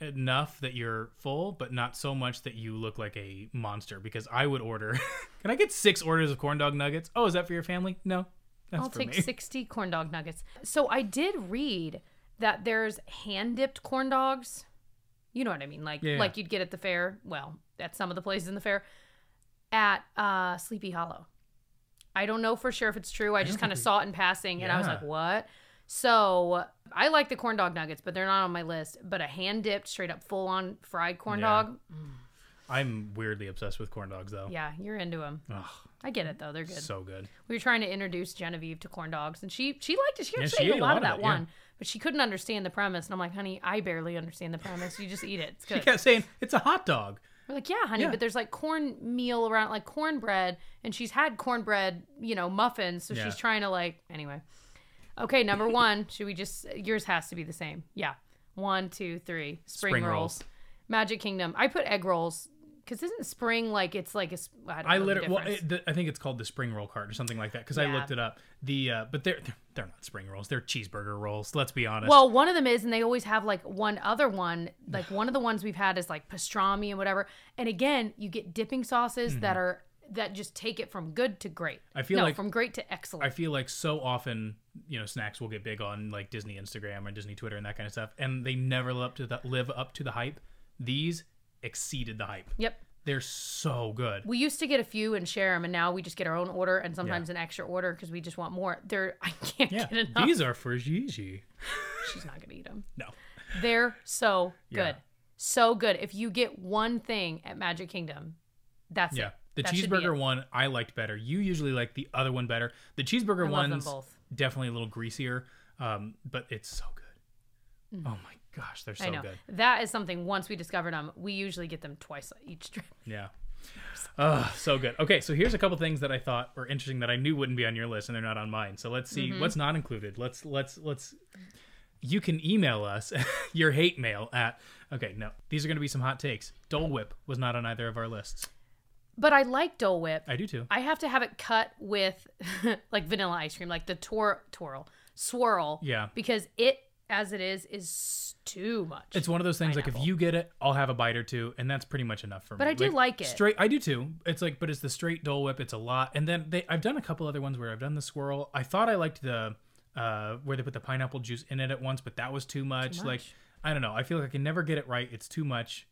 enough that you're full but not so much that you look like a monster because i would order can i get six orders of corn dog nuggets oh is that for your family no That's I'll take me. 60 corn dog nuggets. So I did read that there's hand dipped corn dogs. You know what I mean? Like yeah. like you'd get at the fair. Well, at some of the places in the fair. At uh, Sleepy Hollow. I don't know for sure if it's true. I just kind of saw it in passing and I was like, what? So I like the corn dog nuggets, but they're not on my list. But a hand dipped, straight up full on fried corn Yeah. dog. I'm weirdly obsessed with corn dogs though. Yeah, you're into them. Ugh, I get it though. They're good. so good. we were trying to introduce Genevieve to corn dogs, and she she liked it. She Yeah, actually she ate a lot of that it, yeah. one, but she couldn't understand the premise. And I'm like, honey, I barely understand the premise. You just eat it. It's She kept saying it's a hot dog. We're like, yeah, honey, Yeah. but there's like cornmeal around, like cornbread, and she's had cornbread, you know, muffins, so Yeah. she's trying to like anyway. Okay, number one. should we just yours has to be the same? Yeah. One, two, three. Spring, Spring rolls. rolls. Magic Kingdom. I put egg rolls because isn't spring like it's like a I don't I know the literally, well, it, the, I think it's called the spring roll cart or something like that because I looked it up. The uh, but they're, they're they're not spring rolls. They're cheeseburger rolls. Let's be honest. Well, one of them is, and they always have like one other one. Like one of the ones we've had is like pastrami and whatever. And again, you get dipping sauces that are that just take it from good to great. Mm-hmm. I feel no, like- from great to excellent. I feel like so often, you know, snacks will get big on like Disney Instagram or Disney Twitter and that kind of stuff, and they never live up to the live up to the hype. These exceeded the hype. yep. They're so good. We used to get a few and share them, and now we just get our own order and sometimes an extra order because we just want more. They're I can't Yeah, get enough. these are for Gigi. She's not gonna eat them. No, They're so Yeah. good, so good. If you get one thing at Magic Kingdom, that's yeah. it. The That cheeseburger one I liked better. You usually like the other one better. The cheeseburger I love them one's definitely a little greasier, um, but it's so good. Oh my gosh, they're so. I know good. that is something. Once we discovered them, we usually get them twice each trip. Yeah. Oh, so good. Okay, so here's a couple things that I thought were interesting that I knew wouldn't be on your list and they're not on mine. So let's see Mm-hmm. what's not included. Let's let's let's you can email us your hate mail at okay, no. These are gonna be some hot takes. Dole Whip was not on either of our lists. But I like Dole Whip. I do too. I have to have it cut with like vanilla ice cream, like the twir- twirl, swirl. Yeah. Because it, as it is, is too much. It's one of those things like if you get it, I'll have a bite or two, and that's pretty much enough for me. But I do like it. Straight, I do too. It's like, but it's the straight Dole Whip. It's a lot, and then they. I've done a couple other ones where I've done the swirl. I thought I liked the uh where they put the pineapple juice in it at once, but that was too much. Like much. I don't know. I feel like I can never get it right. It's too much,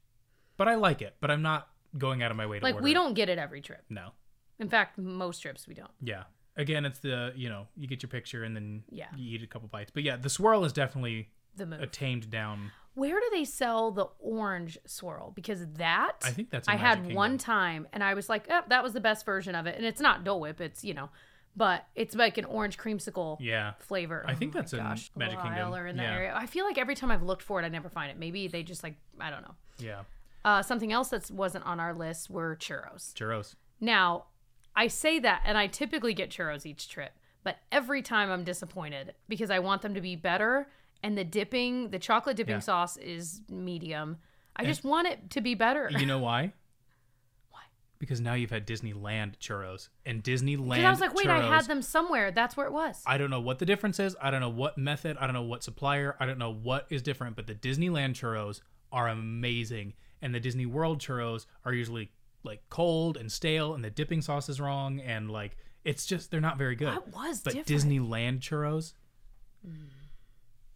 but I like it. But I'm not going out of my way to like we don't get it every trip. No. In fact, most trips we don't. Yeah. Again, it's the you know you get your picture and then Yeah. you eat a couple bites. But yeah, the swirl is definitely The move. a tamed down. Where do they sell the orange swirl? Because that I think that's I had Magic one time, and I was like, oh, that was the best version of it. And it's not Dole Whip. It's you know, but it's like an orange creamsicle Yeah. flavor. I think Oh that's in gosh, Magic Kingdom. or in that Yeah. area. I feel like every time I've looked for it, I never find it. Maybe they just like I don't know. Yeah. Uh, something else that wasn't on our list were churros. Churros. Now, I say that, and I typically get churros each trip, but every time I'm disappointed because I want them to be better, and the dipping, the chocolate dipping Yeah. sauce is medium. I just want it to be better. You know why? Why? Because now you've had Disneyland churros and Disneyland. I was like, wait, I had them somewhere. That's where it was. I don't know what the difference is. I don't know what method. I don't know what supplier. I don't know what is different. But the Disneyland churros are amazing, and the Disney World churros are usually like cold and stale, and the dipping sauce is wrong, and like it's just they're not very good. What was but different? Disneyland churros,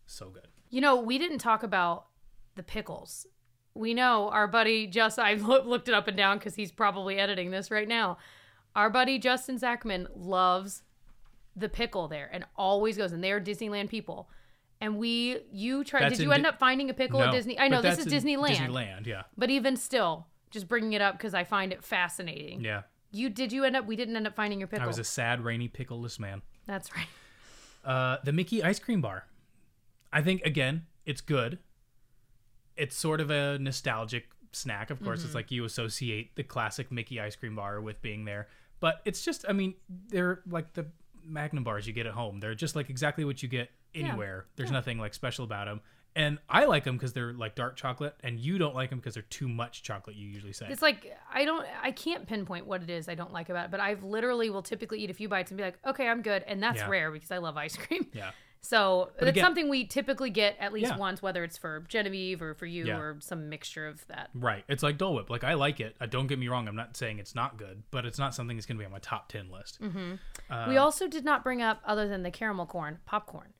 so good. You know, we didn't talk about the pickles. We know our buddy Just I looked it up and down because he's probably editing this right now. Our buddy Justin Zachman loves the pickle there and always goes, and they're Disneyland people. And we, you tried. Did you end Di- up finding a pickle at Disney? I know this is Disneyland, Disneyland, yeah, but even still, just bringing it up because I find it fascinating. yeah. You did you end up? We didn't end up finding your pickle. I was a sad, rainy, pickleless man. That's right. Uh, the Mickey ice cream bar. I think again, it's good. It's sort of a nostalgic snack. Of course, Mm-hmm. it's like you associate the classic Mickey ice cream bar with being there. But it's just, I mean, they're like the Magnum bars you get at home. They're just like exactly what you get anywhere. There's nothing like special about them. And I like them because they're like dark chocolate, and you don't like them because they're too much chocolate. You usually say. It's like I don't I can't pinpoint what it is I don't like about it, but I've literally will typically eat a few bites and be like, okay, I'm good, and that's Yeah. rare because I love ice cream. yeah, So that's again- something we typically get at least Yeah. once, whether it's for Genevieve or for you Yeah. or some mixture of that. Right. It's like Dole Whip. Like I like it. Uh, don't get me wrong. I'm not saying it's not good, but it's not something that's going to be on my top ten list. Mm-hmm. we also did not bring up, other than the caramel corn, popcorn.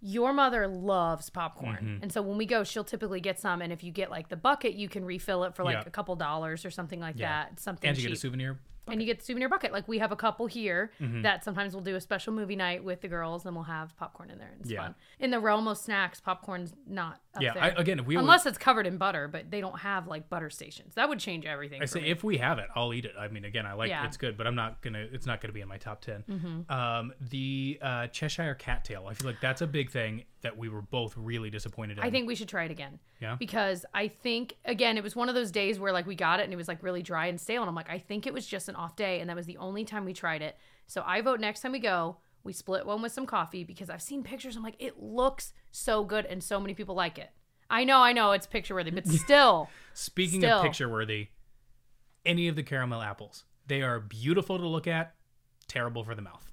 Your mother loves popcorn. Mm-hmm. And so when we go, she'll typically get some. And if you get like the bucket, you can refill it for like Yeah. a couple dollars or something like Yeah. that. Something And you cheap. get a souvenir. and you get the souvenir bucket. Like we have a couple here Mm-hmm. that sometimes we'll do a special movie night with the girls and we'll have popcorn in there. It's Yeah. fun. In the realm of snacks, popcorn's not Yeah. I, again, if we Unless it's covered in butter, but they don't have like butter stations. That would change everything. I say me. if we have it, I'll eat it. I mean, again, I like Yeah. Mm-hmm. it's good, but I'm not gonna. It's not gonna be in my top 10 Um, the uh, Cheshire Cat Tail. I feel like that's a big thing that we were both really disappointed in. I think we should try it again. Yeah? Because I think again, it was one of those days where like we got it and it was like really dry and stale, and I'm like, I think it was just an off day, and that was the only time we tried it. So I vote next time we go, we split one with some coffee because I've seen pictures. I'm like, it looks so good, and so many people like it. I know, I know, it's picture worthy, but still, Speaking Still. of picture worthy, any of the caramel apples, they are beautiful to look at, terrible for the mouth.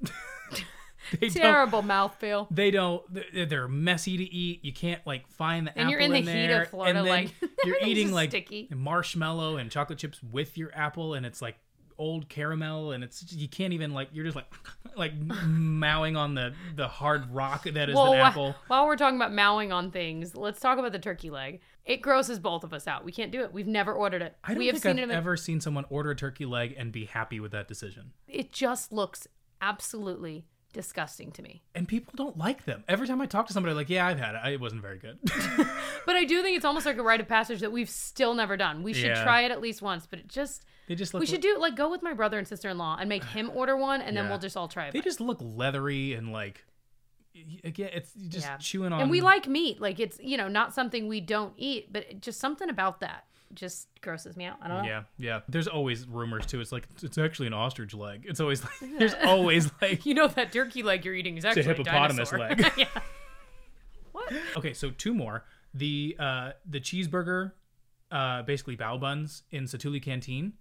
terrible mouthfeel. They don't. they're- messy to eat. You can't like find the And apple And you're in the heat of Florida, like, you're eating like sticky. marshmallow and chocolate chips with your apple, and it's like old caramel, and it's you can't even like you're just like like mowing on the the hard rock that is Well, an apple. while we're talking about mowing on things, let's talk about the turkey leg. It grosses both of us out. We can't do it. We've never ordered it. I don't we have think seen I've it. In ever seen someone order a turkey leg and be happy with that decision. it just looks absolutely disgusting to me. And people don't like them. Every time I talk to somebody, like, yeah, I've had it. It wasn't very good. But I do think it's almost like a rite of passage that we've still never done. We should Yeah. try it at least once, but it just they just look. we should do like go with my brother and sister in law and make him order one, and then Yeah. we'll just all try it. They just look leathery and like. y- Again, it's just Yeah. chewing on. and we like meat, like it's you know not something we don't eat, but it- just something about that just grosses me out. I don't know. Yeah, yeah. There's always rumors too. It's like it's actually an ostrich leg. It's always like there's always like You know that turkey leg you're eating is actually it's a hippopotamus dinosaur. leg. yeah. What? Okay, so two more. The uh the cheeseburger, uh basically bao buns in Satu'li Canteen.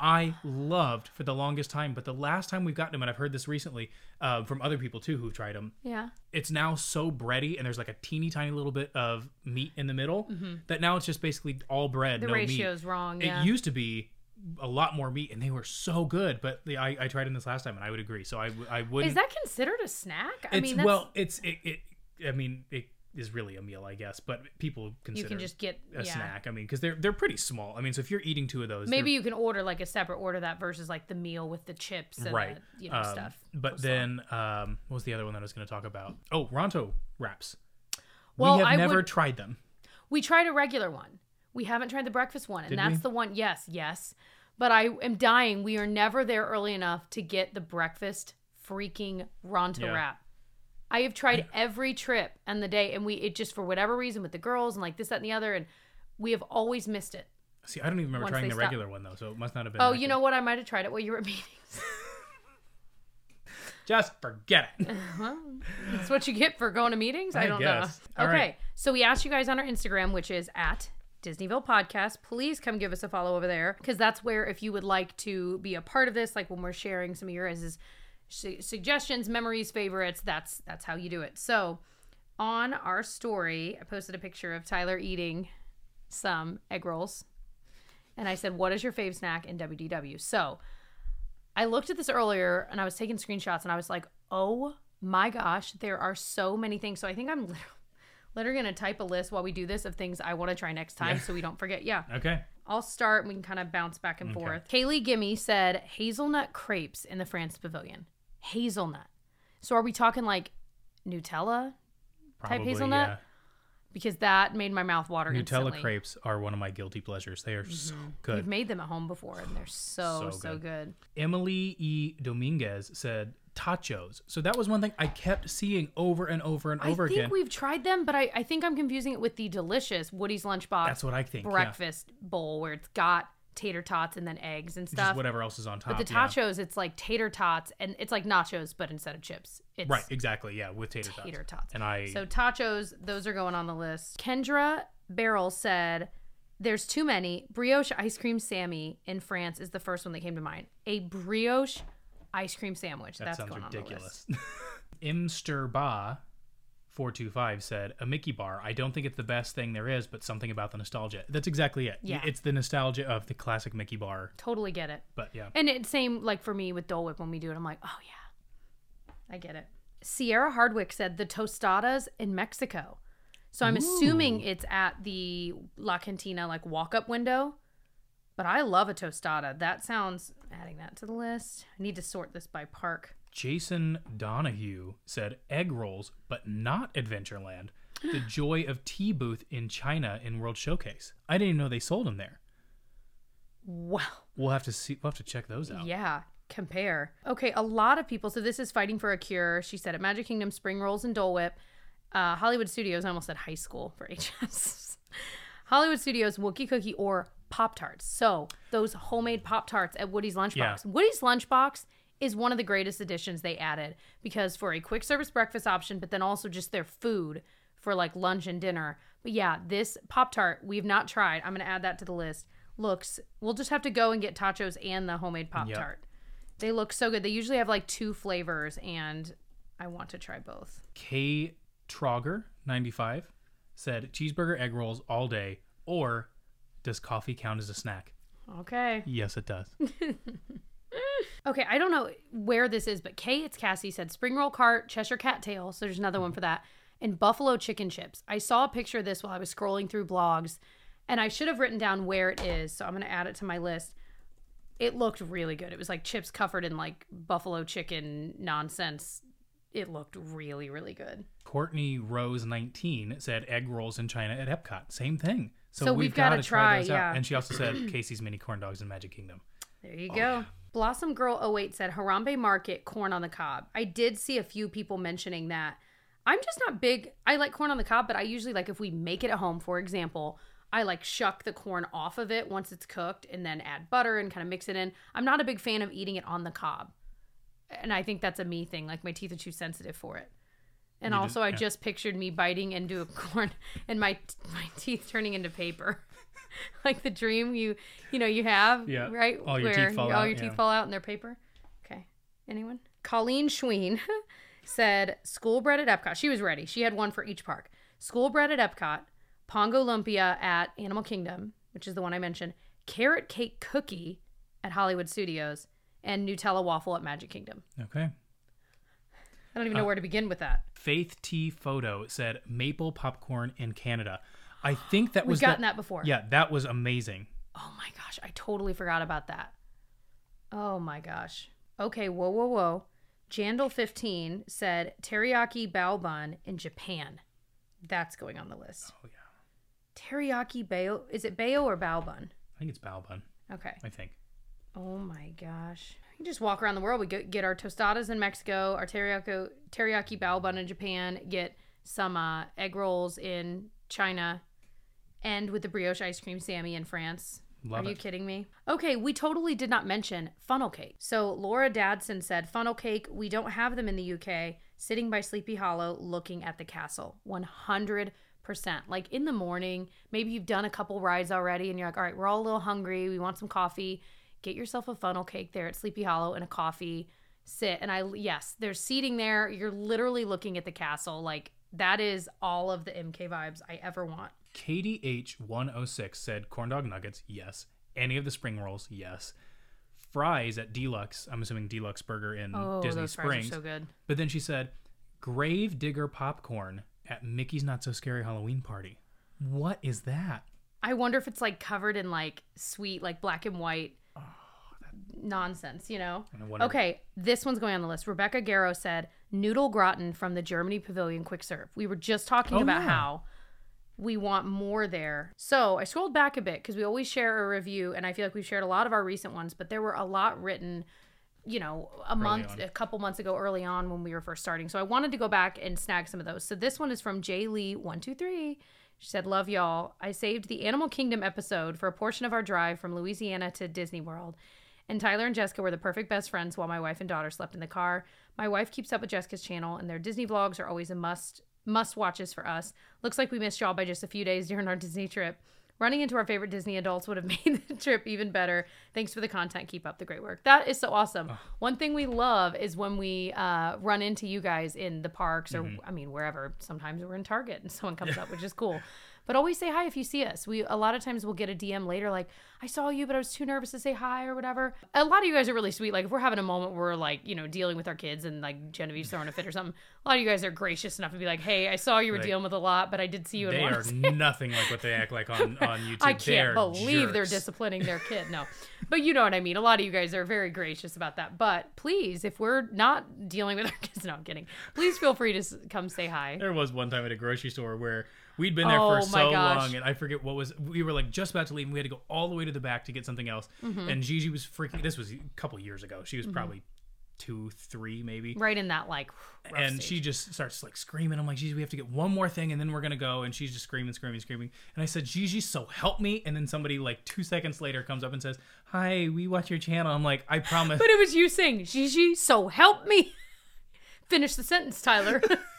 I loved for the longest time, but the last time we've gotten them, and I've heard this recently uh, from other people too who've tried them, Yeah. it's now so bready, and there's like a teeny tiny little bit of meat in the middle that now it's just basically all bread, Mm-hmm. The no meat. ratio's wrong. It Yeah. used to be a lot more meat, and they were so good. But the, I, I tried them this last time, and I would agree. So I wouldn't. Is that considered a snack? I it's mean, that's, well, it's it, it. I mean, it is really a meal, I guess. But people consider you can just get a yeah. snack. I mean, because they're they're pretty small. I mean, so if you're eating two of those, Maybe you can order like a separate order that versus like the meal with the chips and right, the, you know um, stuff. But then, um, what was the other one that I was going to talk about? Oh, Ronto wraps. Well, we have I never would- tried them. we tried a regular one. We haven't tried the breakfast one, and Did that's we? the one. Yes, yes. But I am dying. We are never there early enough to get the breakfast freaking Ronto Yeah. wrap. I have tried every trip and the day, and we it just for whatever reason with the girls and like this, that, and the other, and we have always missed it. See, I don't even remember Once trying the regular one though, so it must not have been. Oh, you know what? I might have tried it while you were at meetings. just forget it. Uh-huh. That's what you get for going to meetings. I, I don't guess. know. All okay, right. so we asked you guys on our Instagram, which is at Disneyville Podcast. Please come give us a follow over there because that's where if you would like to be a part of this, like when we're sharing some of your guys' su- suggestions, memories, favorites, that's that's how you do it. So on our story, I posted a picture of Tyler eating some egg rolls, and I said, "What is your fave snack in WDW?" So I looked at this earlier and I was taking screenshots and I was like, oh my gosh, there are so many things. So I think I'm literally, literally going to type a list while we do this of things I want to try next time Yeah. so we don't forget. Yeah. Okay. I'll start and we can kind of bounce back and forth. Kaylee Gimme said hazelnut crepes in the France Pavilion. Hazelnut. So are we talking like Nutella? Probably, hazelnut? yeah. Because that made my mouth water Nutella instantly. Mm-hmm. crepes are one of my guilty pleasures. They are so good. We've made them at home before and they're so, so, So good. good. Emily E. Dominguez said tachos. So that was one thing I kept seeing over and over and over I think again. we've tried them, but I, I think I'm confusing it with the delicious Woody's Lunchbox That's what I think. yeah. breakfast bowl where it's got tater tots and then eggs and Just stuff. whatever else is on top. But the yeah. tachos, it's like tater tots and it's like nachos, but instead of chips, it's Right, exactly. Yeah, with tater, tater tots. tots. And I So tachos, those are going on the list. Kendra Barrel said, "There's too many. Brioche ice cream Sammy in France is the first one that came to mind. A brioche ice cream sandwich. that That's sounds going on the list. ridiculous. Imster Ba 425 said, A Mickey bar. I don't think it's the best thing there is, but something about the nostalgia. That's exactly it. Yeah. It's the nostalgia of the classic Mickey bar. Totally get it. But yeah. And it's same like for me with Dole Whip when we do it. I'm like, oh yeah, I get it. Sierra Hardwick said the tostadas in Mexico. So I'm assuming it's at the La Cantina like walk up window. But I love a tostada. That sounds adding that to the list. I need to sort this by park. Jason Donahue said egg rolls, but not Adventureland. The joy of tea booth in China in World Showcase. I didn't even know they sold them there. Wow. We'll have to see. We'll have to check those out. Yeah, compare. Okay, a lot of people. So this is fighting for a cure. She said at Magic Kingdom, spring rolls and Dole Whip. Uh, Hollywood Studios, I almost said high school for HS. Hollywood Studios, Wookie Cookie, or Pop Tarts. So those homemade Pop Tarts at Woody's Lunchbox. Yeah. Woody's Lunchbox is one of the greatest additions they added because for a quick service breakfast option, but then also just their food for like lunch and dinner. But yeah, this Pop Tart we've not tried. I'm gonna add that to the list. Looks. We'll just have to go and get tachos and the homemade Pop Tart. They look so good. They usually have like two flavors, and I want to try both. K Trogger 95 said cheeseburger egg rolls all day, or does coffee count as a snack? Okay. Yes, it does. Okay, I don't know where this is, but Kay, it's Cassie said spring roll cart, Cheshire cat tail. So there's another one for that, and buffalo chicken chips. I saw a picture of this while I was scrolling through blogs, and I should have written down where it is. So I'm gonna add it to my list. It looked really good. It was like chips covered in like buffalo chicken nonsense. It looked really, really good. Courtney Rose 19 said egg rolls in China at Epcot. Same thing. So, So we've, we've got to try, those out. yeah. And she also said Casey's mini corn dogs in Magic Kingdom. There you go. Oh, Blossom Girl 08 said Harambe Market corn on the cob. I did see a few people mentioning that. I'm just not big. I like corn on the cob, but I usually like if we make it at home, for example, I like shuck the corn off of it once it's cooked and then add butter and kind of mix it in. I'm not a big fan of eating it on the cob. And I think that's a me thing. Like my teeth are too sensitive for it. And You also, just- I yeah. just pictured me biting into a corn and my my teeth turning into paper, like the dream you you know you have, Yeah. right? All your teeth fall all out, your teeth fall out and they're paper. Okay, anyone? Colleen Schween said school bread at Epcot. She was ready. She had one for each park. School bread at Epcot, Pongu Lumpia at Animal Kingdom, which is the one I mentioned, carrot cake cookie at Hollywood Studios, and Nutella waffle at Magic Kingdom. Okay. I don't Uh, even know where to begin with that. Faith T Photo said maple popcorn in Canada. I think that was We've was gotten the- that before. Yeah, that was amazing. Oh my gosh, I totally forgot about that. Oh my gosh. Okay, whoa, whoa, whoa. Jandal15 said teriyaki bao bun in Japan. That's going on the list. Oh yeah. Teriyaki bao. Is it bao or bao bun? I think it's bao bun. Okay. I think. Oh my gosh. We just walk around the world. We go, get our tostadas in Mexico, our teriyaki, teriyaki bao bun in Japan, get some uh, egg rolls in China, and with the brioche ice cream Sammy in France. Love Are you kidding me? Okay, we totally did not mention funnel cake. So Laura Dadson said funnel cake, we don't have them in the UK, sitting by Sleepy Hollow looking at the castle. 100%. Like in the morning, maybe you've done a couple rides already and you're like, all right, we're all a little hungry. We want some coffee. Get yourself a funnel cake there at Sleepy Hollow and a coffee. Sit. And I, yes, there's seating there. You're literally looking at the castle. Like that is all of the MK vibes I ever want. Katie H106 said corn dog nuggets, yes. Any of the spring rolls, yes. Fries at Deluxe, I'm assuming Deluxe Burger in Oh, Disney those Springs. fries are so good. But then she said, Grave Digger popcorn at Mickey's Not So Scary Halloween Party. What is that? I wonder if it's like covered in like sweet, like black and white ah, nonsense, you know? Wonder- Okay, this one's going on the list. Rebecca Garrow said noodle gratin from the Germany Pavilion quick serve. We were just talking Oh, about yeah. how we want more there. So I scrolled back a bit because we always share a review, and I feel like we've shared a lot of our recent ones, but there were a lot written, you know, a month, on. a couple months ago, early on when we were first starting. So I wanted to go back and snag some of those. So this one is from Jay Lee one two three. She said, "Love y'all. I saved the Animal Kingdom episode for a portion of our drive from Louisiana to Disney World." And Tyler and Jessica were the perfect best friends while my wife and daughter slept in the car. My wife keeps up with Jessica's channel, and their Disney vlogs are always a must must watches for us. Looks like we missed y'all by just a few days during our Disney trip. Running into our favorite Disney adults would have made the trip even better. Thanks for the content. Keep up the great work. That is so awesome. One thing we love is when we uh, run into you guys in the parks or, I mean, wherever. Sometimes we're in Target and someone comes up, which is cool. But always say hi if you see us. We a lot of times we'll get a DM later like, I saw you, but I was too nervous to say hi or whatever. A lot of you guys are really sweet. Like if we're having a moment where we're like, you know, dealing with our kids and like Genevieve's throwing a fit or something, a lot of you guys are gracious enough to be like, Hey, I saw you were Like, dealing with a lot, but I did see you They are nothing like what they act like on, on YouTube. I can't believe they're disciplining their kid. No, but you know what I mean. A lot of you guys are very gracious about that. But please, if we're not dealing with our kids, no, I'm kidding. Please feel free to come say hi. There was one time at a grocery store where we'd been there Oh for so long, and I forget what was. We were like just about to leave, and we had to go all the way to the back to get something else. Mm-hmm. And Gigi was freaking. This was a couple years ago. She was probably two, three, maybe. Right in that like, and stage. she just starts like screaming. I'm like, Gigi, we have to get one more thing, and then we're gonna go. And she's just screaming, screaming, screaming. And I said, Gigi, so help me. And then somebody like two seconds later comes up and says, Hi, we watch your channel. I'm like, I promise. But it was you saying, Gigi, so help me. Finish the sentence, Tyler.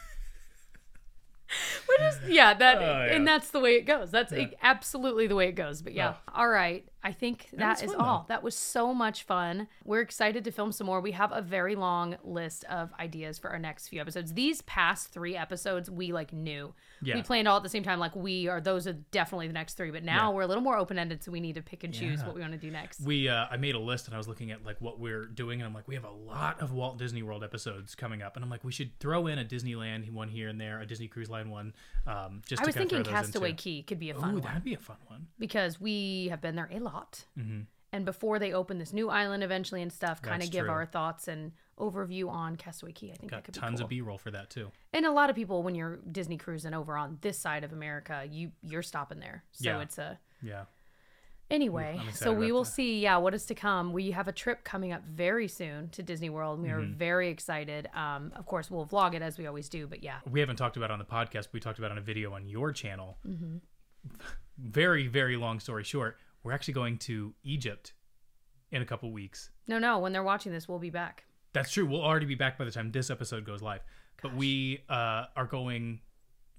Which is, yeah, that, Oh, yeah. and that's the way it goes. That's absolutely the way it goes. But yeah, all right. I think that was is fun, all. though. That was so much fun. We're excited to film some more. We have a very long list of ideas for our next few episodes. These past three episodes, we like knew. Yeah. We planned all at the same time. Like we are, those are definitely the next three. But now Yeah. we're a little more open ended, so we need to pick and choose Yeah. what we want to do next. we uh, I made a list and I was looking at like what we're doing and I'm like we have a lot of Walt Disney World episodes coming up and I'm like we should throw in a Disneyland one here and there a Disney Cruise Line one um, just I was thinking Castaway into. Cay could be a fun Ooh, one. that'd be a fun one. because we have been there a lot. Mm-hmm. And before they open this new island eventually and stuff, kind of give true. our thoughts and overview on Castaway Cay. I think that could tons be cool. of B-roll for that too. and a lot of people, when you're Disney cruising over on this side of America, you you're stopping there. So Yeah. it's a Yeah. anyway. So we will that. see. Yeah, what is to come. We have a trip coming up very soon to Disney World. We are Mm-hmm. very excited. Um, of course, we'll vlog it as we always do. But yeah, We haven't talked about it on the podcast. But we talked about it on a video on your channel. Mm-hmm. Very very long story short, we're actually going to Egypt in a couple weeks. no, no. When they're watching this, we'll be back. That's true. We'll already be back by the time this episode goes live. But we uh, are going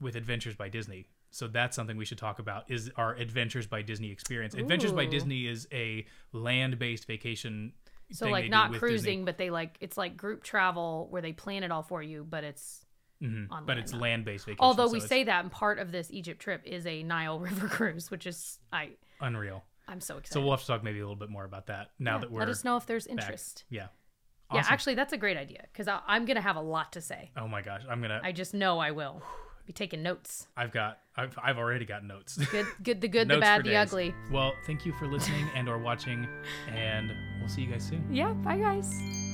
with Adventures by Disney. So that's something we should talk about is our Adventures by Disney experience. Adventures by Disney is a land-based vacation So like not cruising, Disney. but they like it's like group travel where they plan it all for you, but it's Mhm. on But land. it's land based vacation. Although so we say that, and part of this Egypt trip is a Nile River cruise, which is I unreal. I'm so excited. So we'll have to talk maybe a little bit more about that now Yeah, that we're let us know if there's interest. Yeah. Yeah, Awesome. actually, that's a great idea because I'm gonna have a lot to say. Oh my gosh, I'm gonna. I just know I will be taking notes. I've got. I've. I've already got notes. Good, good, the good, the bad, the ugly. Well, thank you for listening and or watching, and we'll see you guys soon. Yeah, bye guys.